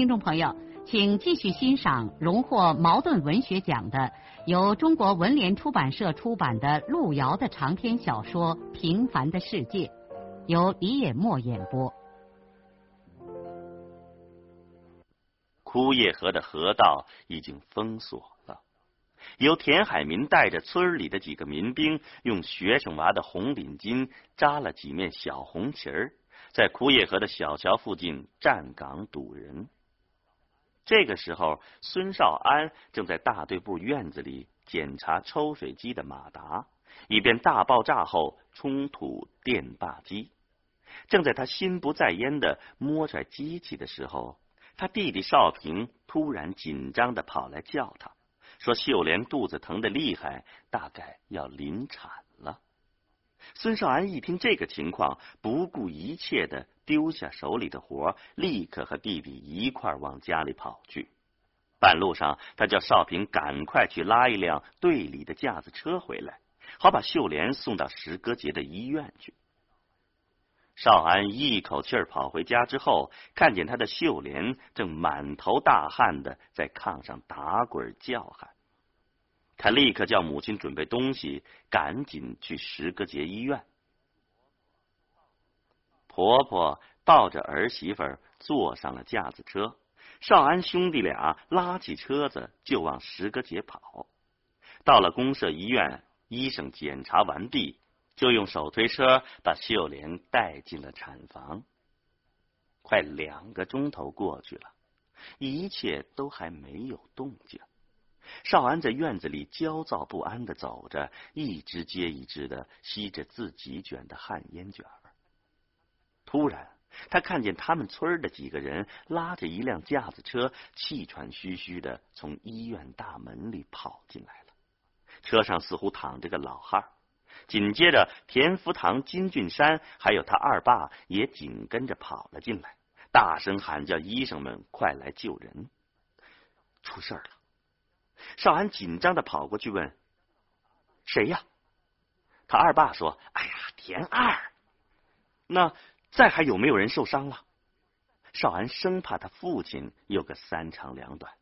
听众朋友，请继续欣赏荣获茅盾文学奖的、由中国文联出版社出版的路遥的长篇小说《平凡的世界》，由李野墨演播。枯叶河的河道已经封锁了，由田海民带着村里的几个民兵，用学生娃的红领巾扎了几面小红旗儿，在枯叶河的小桥附近站岗堵人。这个时候，孙少安正在大队部院子里检查抽水机的马达，以便大爆炸后冲土电霸机。正在他心不在焉的摸着机器的时候，他弟弟少平突然紧张的跑来叫他，说秀莲肚子疼的厉害，大概要临产了。孙少安一听这个情况，不顾一切的。丢下手里的活，立刻和弟弟一块往家里跑去。半路上，他叫少平赶快去拉一辆队里的架子车回来，好把秀莲送到石歌节的医院去。少安一口气儿跑回家之后，看见他的秀莲正满头大汗的在炕上打滚叫喊，他立刻叫母亲准备东西，赶紧去石歌节医院。婆婆抱着儿媳妇坐上了架子车，少安兄弟俩拉起车子就往石歌节跑。到了公社医院，医生检查完毕，就用手推车把秀莲带进了产房。快两个钟头过去了，一切都还没有动静。少安在院子里焦躁不安的走着，一支接一支的吸着自己卷的旱烟卷。突然，他看见他们村的几个人拉着一辆架子车，气喘吁吁的从医院大门里跑进来了。车上似乎躺着个老汉紧接着，田福堂、金俊山还有他二爸也紧跟着跑了进来，大声喊叫医生们快来救人。出事了！少安紧张的跑过去问：“谁呀？”他二爸说：“哎呀，田二。”那。再还有没有人受伤了？少安生怕他父亲有个三长两短。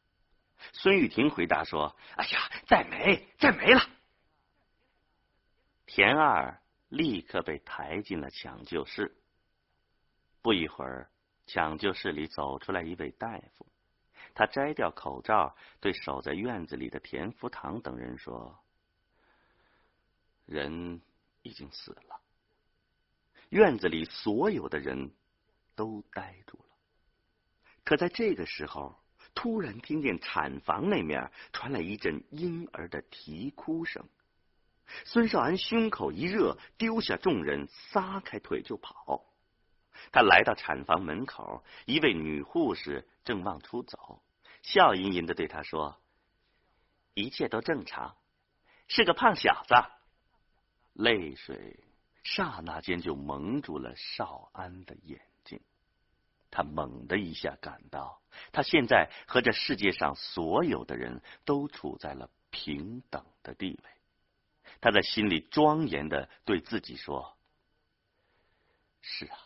孙玉婷回答说：“哎呀，再没，再没了。”田二立刻被抬进了抢救室。不一会儿，抢救室里走出来一位大夫，他摘掉口罩，对守在院子里的田福堂等人说：“人已经死了。”院子里所有的人都呆住了。可在这个时候，突然听见产房那面传来一阵婴儿的啼哭声。孙少安胸口一热，丢下众人，撒开腿就跑。他来到产房门口，一位女护士正往出走，笑吟吟的对他说：“一切都正常，是个胖小子。”泪水。刹那间就蒙住了少安的眼睛，他猛的一下感到，他现在和这世界上所有的人都处在了平等的地位。他在心里庄严的对自己说：“是啊，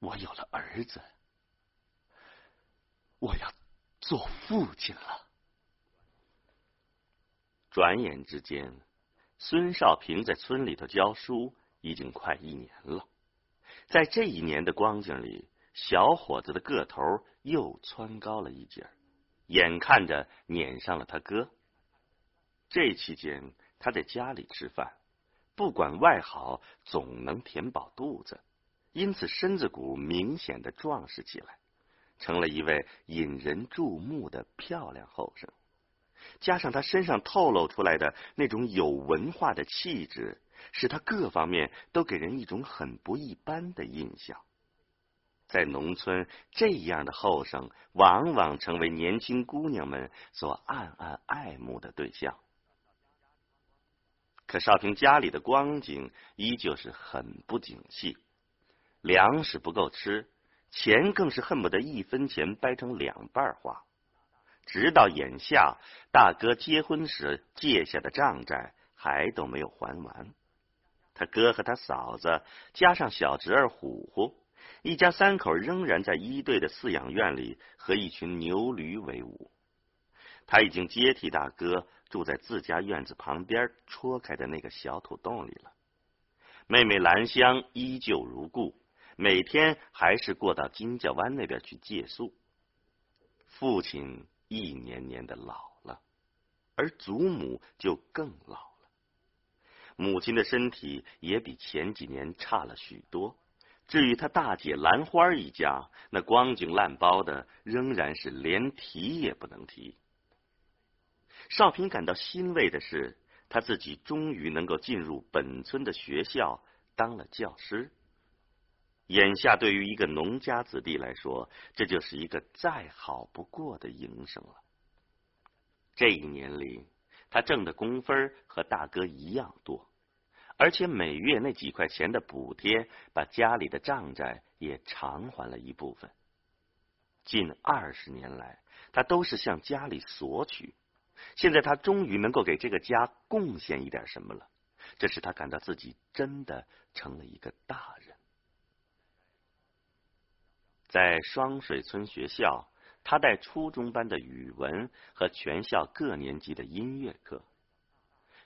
我有了儿子，我要做父亲了。”转眼之间。孙少平在村里头教书已经快一年了，在这一年的光景里，小伙子的个头又蹿高了一截眼看着撵上了他哥。这期间他在家里吃饭，不管外好，总能填饱肚子，因此身子骨明显的壮实起来，成了一位引人注目的漂亮后生。加上他身上透露出来的那种有文化的气质，使他各方面都给人一种很不一般的印象。在农村，这样的后生往往成为年轻姑娘们所暗暗爱慕的对象。可少平家里的光景依旧是很不景气，粮食不够吃，钱更是恨不得一分钱掰成两半花。直到眼下，大哥结婚时借下的账债还都没有还完。他哥和他嫂子加上小侄儿虎虎，一家三口仍然在一队的饲养院里和一群牛驴为伍。他已经接替大哥。住在自家院子旁边戳开的那个小土洞里了。妹妹兰香依旧如故，每天还是过到金角湾那边去借宿。父亲一年年的老了，而祖母就更老了。母亲的身体也比前几年差了许多。至于他大姐兰花一家，那光景烂包的，仍然是连提也不能提。少平感到欣慰的是，他自己终于能够进入本村的学校当了教师。眼下对于一个农家子弟来说，这就是一个再好不过的营生了。这一年里，他挣的工分和大哥一样多，而且每月那几块钱的补贴，把家里的账债也偿还了一部分。近二十年来，他都是向家里索取。现在他终于能够给这个家贡献一点什么了，这使他感到自己真的成了一个大人。在双水村学校，他带初中班的语文和全校各年级的音乐课。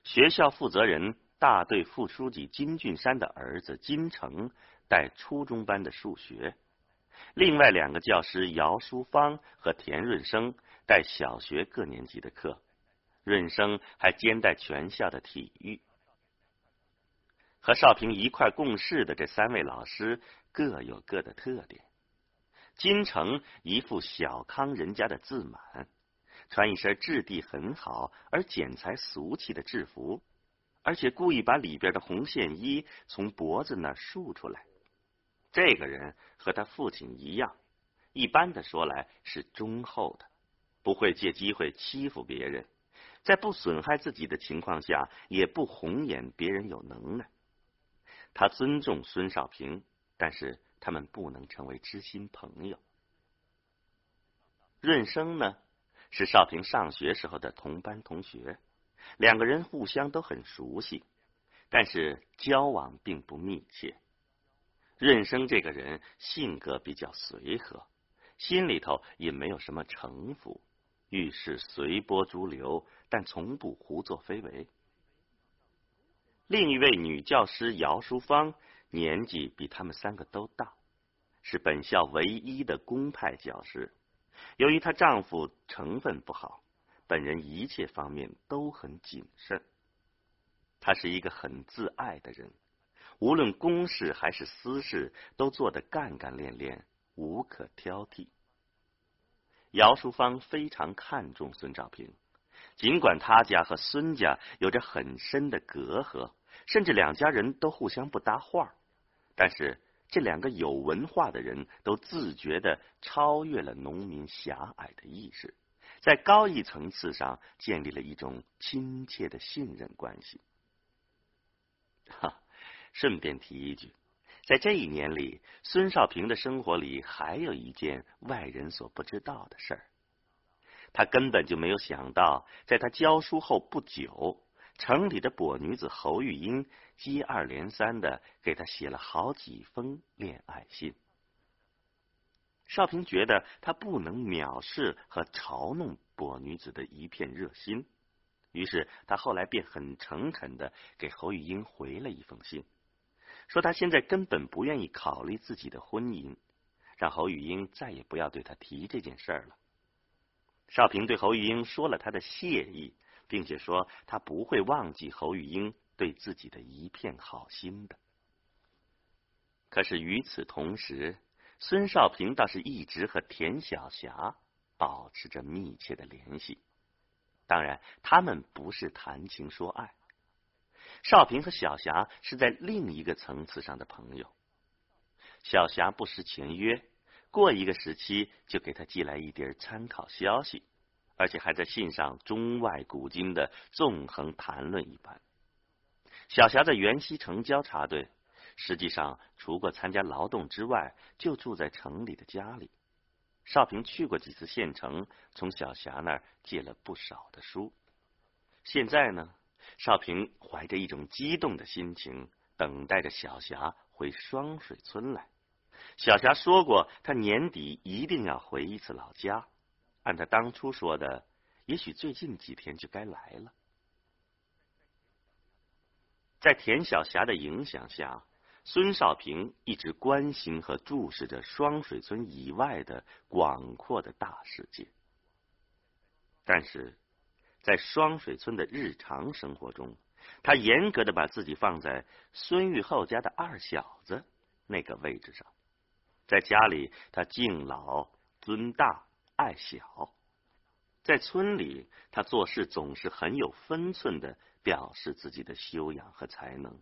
学校负责人大队副书记金俊山的儿子金成带初中班的数学，另外两个教师姚淑芳和田润生带小学各年级的课。润生还兼带全校的体育，和少平一块共事的这三位老师各有各的特点。金城一副小康人家的自满，穿一身质地很好而剪裁俗气的制服，而且故意把里边的红线衣从脖子那竖出来。这个人和他父亲一样，一般的说来是忠厚的，不会借机会欺负别人。在不损害自己的情况下，也不红眼别人有能耐。他尊重孙少平，但是他们不能成为知心朋友。润生呢，是少平上学时候的同班同学，两个人互相都很熟悉，但是交往并不密切。润生这个人性格比较随和，心里头也没有什么城府。遇事随波逐流，但从不胡作非为。另一位女教师姚淑芳年纪比他们三个都大，是本校唯一的公派教师。由于她丈夫成分不好，本人一切方面都很谨慎。她是一个很自爱的人，无论公事还是私事，都做得干干练练，无可挑剔。姚淑芳非常看重孙兆平，尽管他家和孙家有着很深的隔阂，甚至两家人都互相不搭话，但是这两个有文化的人都自觉的超越了农民狭隘的意识，在高一层次上建立了一种亲切的信任关系。哈，顺便提一句。在这一年里，孙少平的生活里还有一件外人所不知道的事儿。他根本就没有想到，在他教书后不久，城里的跛女子侯玉英接二连三的给他写了好几封恋爱信。少平觉得他不能藐视和嘲弄跛女子的一片热心，于是他后来便很诚恳的给侯玉英回了一封信。说他现在根本不愿意考虑自己的婚姻，让侯玉英再也不要对他提这件事儿了。少平对侯玉英说了他的谢意，并且说他不会忘记侯玉英对自己的一片好心的。可是与此同时，孙少平倒是一直和田晓霞保持着密切的联系。当然，他们不是谈情说爱。少平和小霞是在另一个层次上的朋友。小霞不识前约，过一个时期就给他寄来一叠参考消息，而且还在信上中外古今的纵横谈论一番。小霞在元溪城郊插队，实际上除过参加劳动之外，就住在城里的家里。少平去过几次县城，从小霞那儿借了不少的书。现在呢，少平怀着一种激动的心情，等待着小霞回双水村来。小霞说过，她年底一定要回一次老家。按他当初说的，也许最近几天就该来了。在田小霞的影响下。孙少平一直关心和注视着双水村以外的广阔的大世界，但是在双水村的日常生活中，他严格的把自己放在孙玉厚家的二小子那个位置上。在家里，他敬老尊大爱小；在村里，他做事总是很有分寸的，表示自己的修养和才能。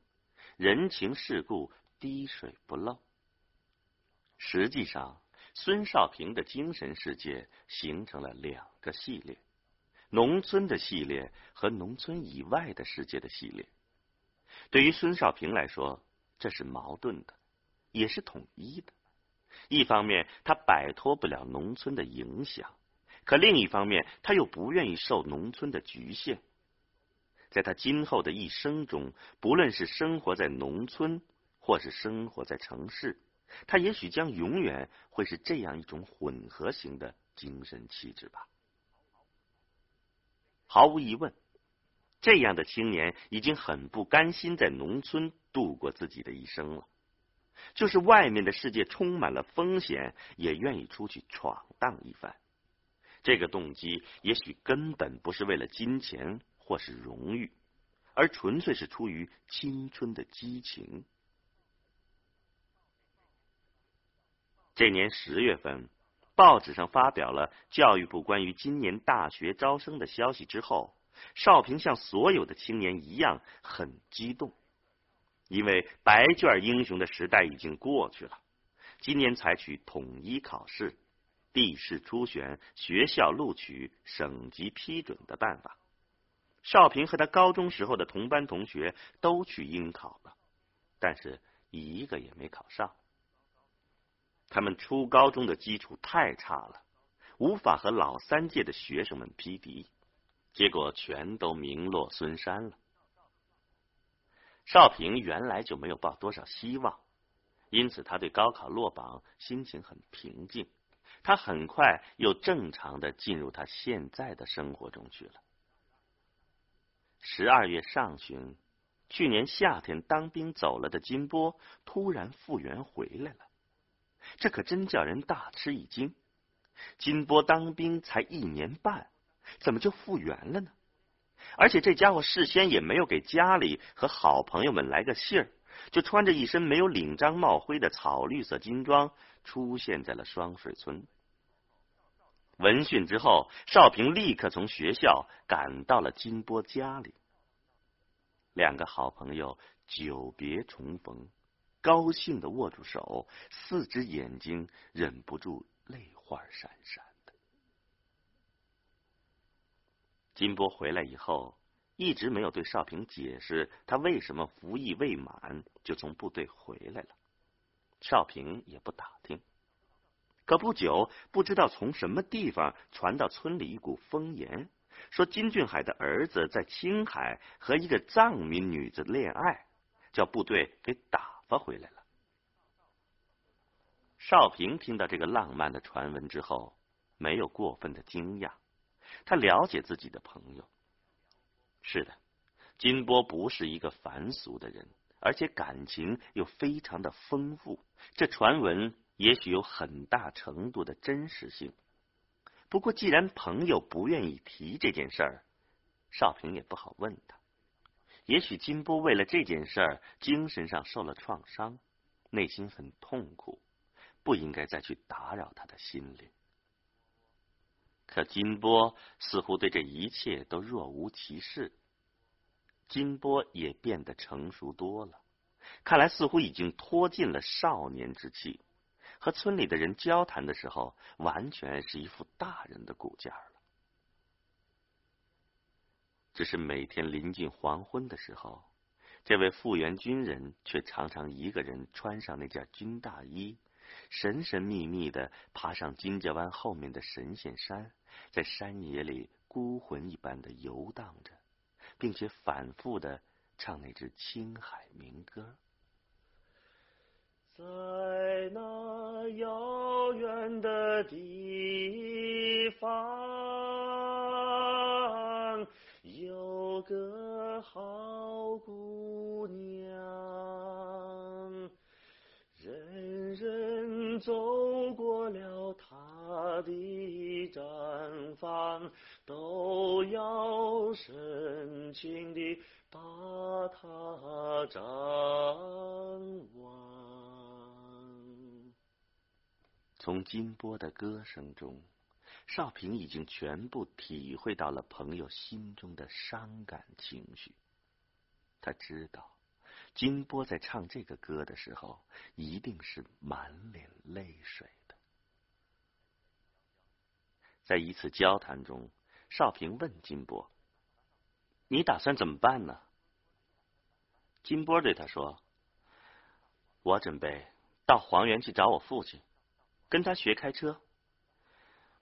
人情世故滴水不漏。实际上，孙少平的精神世界形成了两个系列：农村的系列和农村以外的世界的系列。对于孙少平来说，这是矛盾的，也是统一的。一方面，他摆脱不了农村的影响；可另一方面，他又不愿意受农村的局限。在他今后的一生中，不论是生活在农村，或是生活在城市，他也许将永远会是这样一种混合型的精神气质吧。毫无疑问，这样的青年已经很不甘心在农村度过自己的一生了。就是外面的世界充满了风险，也愿意出去闯荡一番。这个动机也许根本不是为了金钱。或是荣誉，而纯粹是出于青春的激情。这年十月份，报纸上发表了教育部关于今年大学招生的消息之后，少平像所有的青年一样很激动，因为白卷英雄的时代已经过去了。今年采取统一考试、地市初选、学校录取、省级批准的办法。少平和他高中时候的同班同学都去应考了，但是一个也没考上。他们初高中的基础太差了，无法和老三届的学生们匹敌，结果全都名落孙山了。少平原来就没有抱多少希望，因此他对高考落榜心情很平静。他很快又正常的进入他现在的生活中去了。十二月上旬，去年夏天当兵走了的金波突然复员回来了，这可真叫人大吃一惊。金波当兵才一年半，怎么就复员了呢？而且这家伙事先也没有给家里和好朋友们来个信儿，就穿着一身没有领章帽徽的草绿色军装出现在了双水村。闻讯之后，少平立刻从学校赶到了金波家里。两个好朋友久别重逢，高兴的握住手，四只眼睛忍不住泪花闪闪的。金波回来以后，一直没有对少平解释他为什么服役未满就从部队回来了，少平也不打听。可不久，不知道从什么地方传到村里一股风言，说金俊海的儿子在青海和一个藏民女子恋爱，叫部队给打发回来了。少平听到这个浪漫的传闻之后，没有过分的惊讶，他了解自己的朋友。是的，金波不是一个凡俗的人，而且感情又非常的丰富。这传闻。也许有很大程度的真实性，不过既然朋友不愿意提这件事儿，少平也不好问他。也许金波为了这件事儿精神上受了创伤，内心很痛苦，不应该再去打扰他的心灵。可金波似乎对这一切都若无其事。金波也变得成熟多了，看来似乎已经脱尽了少年之气。和村里的人交谈的时候，完全是一副大人的骨架了。只是每天临近黄昏的时候，这位复员军人却常常一个人穿上那件军大衣，神神秘秘的爬上金家湾后面的神仙山，在山野里孤魂一般的游荡着，并且反复的唱那支青海民歌。在那遥远的地方，走过了他的毡房，都要深情地把她张望。从金波的歌声中，少平已经全部体会到了朋友心中的伤感情绪。他知道，金波在唱这个歌的时候，一定是满脸泪水的。在一次交谈中，少平问金波：“你打算怎么办呢？”金波对他说：“我准备到黄原去找我父亲。”跟他学开车，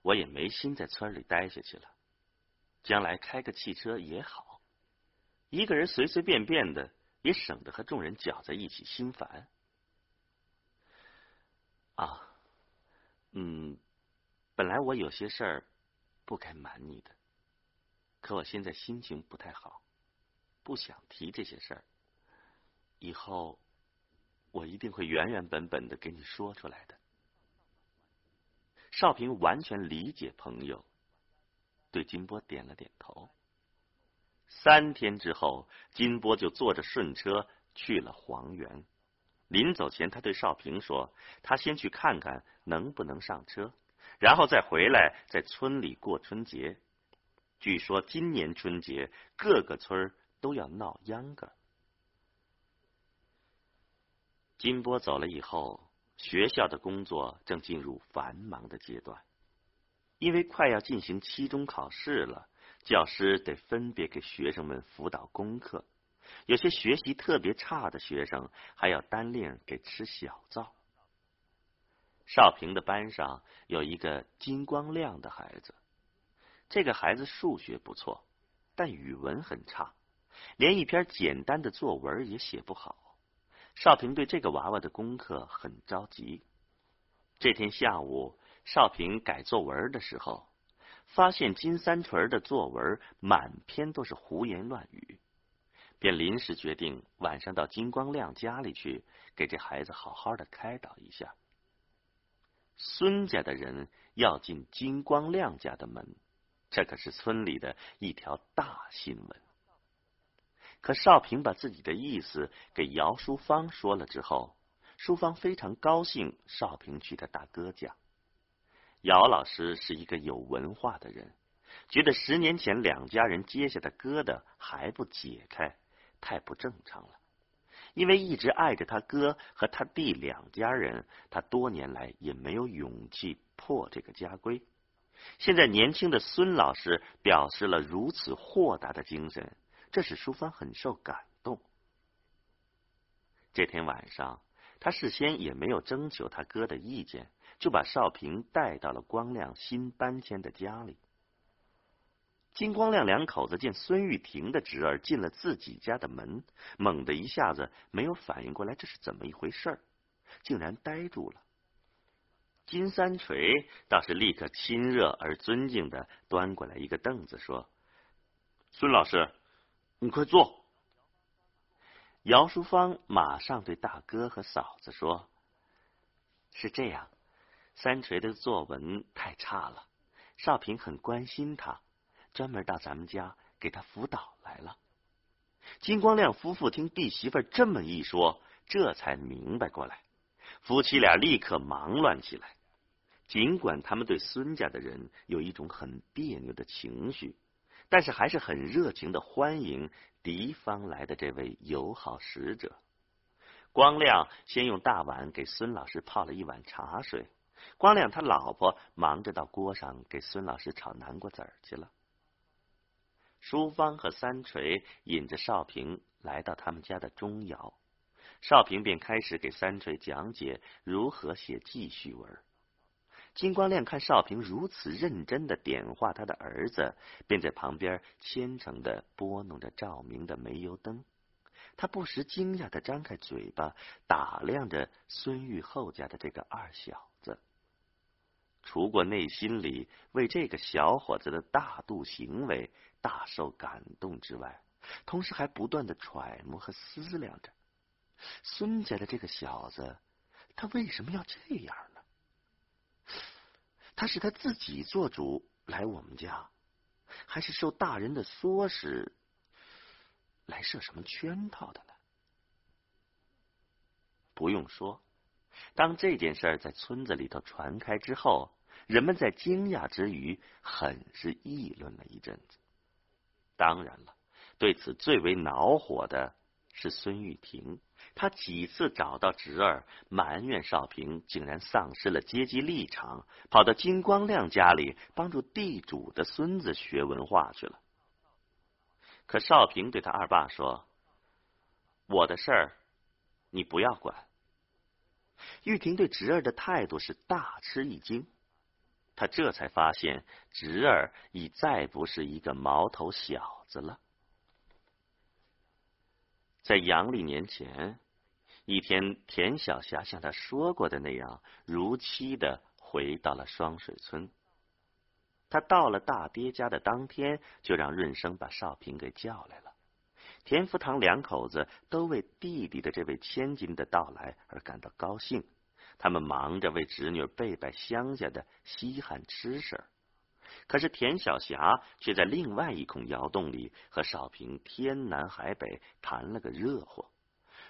我也没心在村里待下去了。将来开个汽车也好，一个人随随便便的也省得和众人搅在一起心烦。啊，嗯，本来我有些事儿不该瞒你的，可我现在心情不太好，不想提这些事儿。以后我一定会原原本本的给你说出来的。少平完全理解朋友，对金波点了点头。三天之后，金波就坐着顺车去了黄原。临走前，他对少平说：“他先去看看能不能上车，然后再回来在村里过春节。据说今年春节各个村都要闹秧歌。”金波走了以后。学校的工作正进入繁忙的阶段，因为快要进行期中考试了，教师得分别给学生们辅导功课。有些学习特别差的学生还要单另给吃小灶。少平的班上有一个金光亮的孩子，这个孩子数学不错，但语文很差，连一篇简单的作文也写不好。少平对这个娃娃的功课很着急。这天下午，少平改作文的时候，发现金三锤的作文满篇都是胡言乱语，便临时决定晚上到金光亮家里去，给这孩子好好的开导一下。孙家的人要进金光亮家的门，这可是村里的一条大新闻。可少平把自己的意思给姚淑芳说了之后，淑芳非常高兴少平去他大哥家。姚老师是一个有文化的人，觉得十年前两家人结下的疙瘩还不解开，太不正常了。因为一直爱着他哥和他弟两家人，他多年来也没有勇气破这个家规。现在年轻的孙老师表示了如此豁达的精神。这使淑芳很受感动。这天晚上，他事先也没有征求他哥的意见，就把少平带到了光亮新搬迁的家里。金光亮两口子见孙玉婷的侄儿进了自己家的门，猛地一下子没有反应过来这是怎么一回事儿，竟然呆住了。金三锤倒是立刻亲热而尊敬的端过来一个凳子，说：“孙老师。”你快坐。姚淑芳马上对大哥和嫂子说：“是这样，三锤的作文太差了，少平很关心他，专门到咱们家给他辅导来了。”金光亮夫妇听弟媳妇这么一说，这才明白过来，夫妻俩立刻忙乱起来。尽管他们对孙家的人有一种很别扭的情绪。但是还是很热情的欢迎敌方来的这位友好使者。光亮先用大碗给孙老师泡了一碗茶水，光亮他老婆忙着到锅上给孙老师炒南瓜子儿去了。淑芳和三锤引着少平来到他们家的钟窑，少平便开始给三锤讲解如何写记叙文。金光亮看少平如此认真的点化他的儿子，便在旁边虔诚的拨弄着照明的煤油灯。他不时惊讶的张开嘴巴，打量着孙玉厚家的这个二小。除过内心里为这个小伙子的大度行为大受感动之外，同时还不断的揣摩和思量着，孙家的这个小子，他为什么要这样呢？他是他自己做主来我们家，还是受大人的唆使来设什么圈套的呢？不用说，当这件事在村子里头传开之后，人们在惊讶之余，很是议论了一阵子。当然了，对此最为恼火的是孙玉婷。她几次找到侄儿，埋怨少平竟然丧失了阶级立场，跑到金光亮家里帮助地主的孙子学文化去了。可少平对他二爸说：“我的事儿，你不要管。”玉婷对侄儿的态度是大吃一惊，他这才发现侄儿已再不是一个毛头小子了。在阳历年前。一天，田小霞像她说过的那样，如期的回到了双水村。他到了大爹家的当天，就让润生把少平给叫来了。田福堂两口子都为弟弟的这位千金的到来而感到高兴，他们忙着为侄女备摆乡下的稀罕吃食。可是田小霞却在另外一孔窑洞里和少平天南海北谈了个热乎。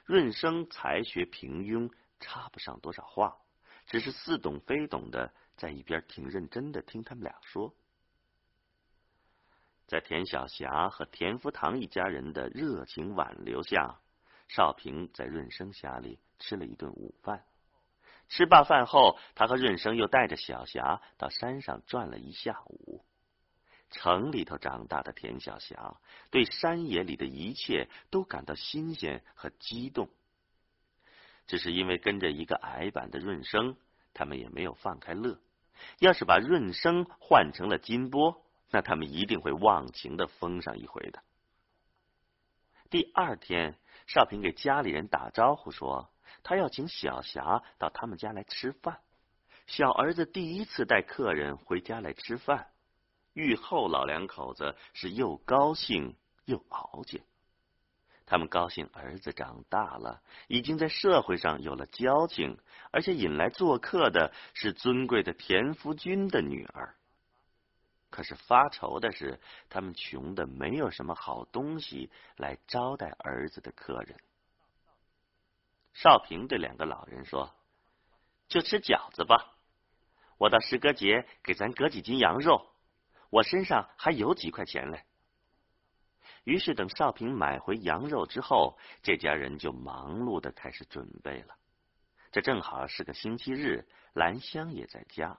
润生才学平庸，插不上多少话，只是似懂非懂的在一边挺认真的听他们俩说。在田小霞和田福堂一家人的热情挽留下，少平在润生家里吃了一顿午饭。吃罢饭后，他和润生又带着小霞到山上转了一下午。城里头长大的田小霞，对山野里的一切都感到新鲜和激动。只是因为跟着一个矮板的润生，他们也没有放开乐。要是把润生换成了金波，那他们一定会忘情的疯上一回的。第二天，少平给家里人打招呼说，他要请小霞到他们家来吃饭。小儿子第一次带客人回家来吃饭。玉厚老两口子是又高兴又熬劲，他们高兴儿子长大了，已经在社会上有了交情，而且引来做客的是尊贵的田福军的女儿。可是发愁的是，他们穷的没有什么好东西来招待儿子的客人。少平对两个老人说：“就吃饺子吧，我到诗歌节给咱割几斤羊肉。”我身上还有几块钱嘞。于是等少平买回羊肉之后，这家人就忙碌的开始准备了。这正好是个星期日，兰香也在家。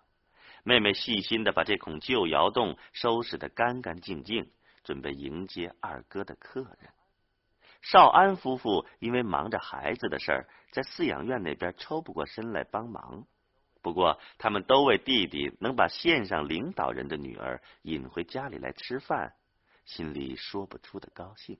妹妹细心的把这孔旧窑洞收拾的干干净净，准备迎接二哥的客人。少安夫妇因为忙着孩子的事儿，在饲养院那边抽不过身来帮忙。不过，他们都为弟弟能把县上领导人的女儿引回家里来吃饭，心里说不出的高兴。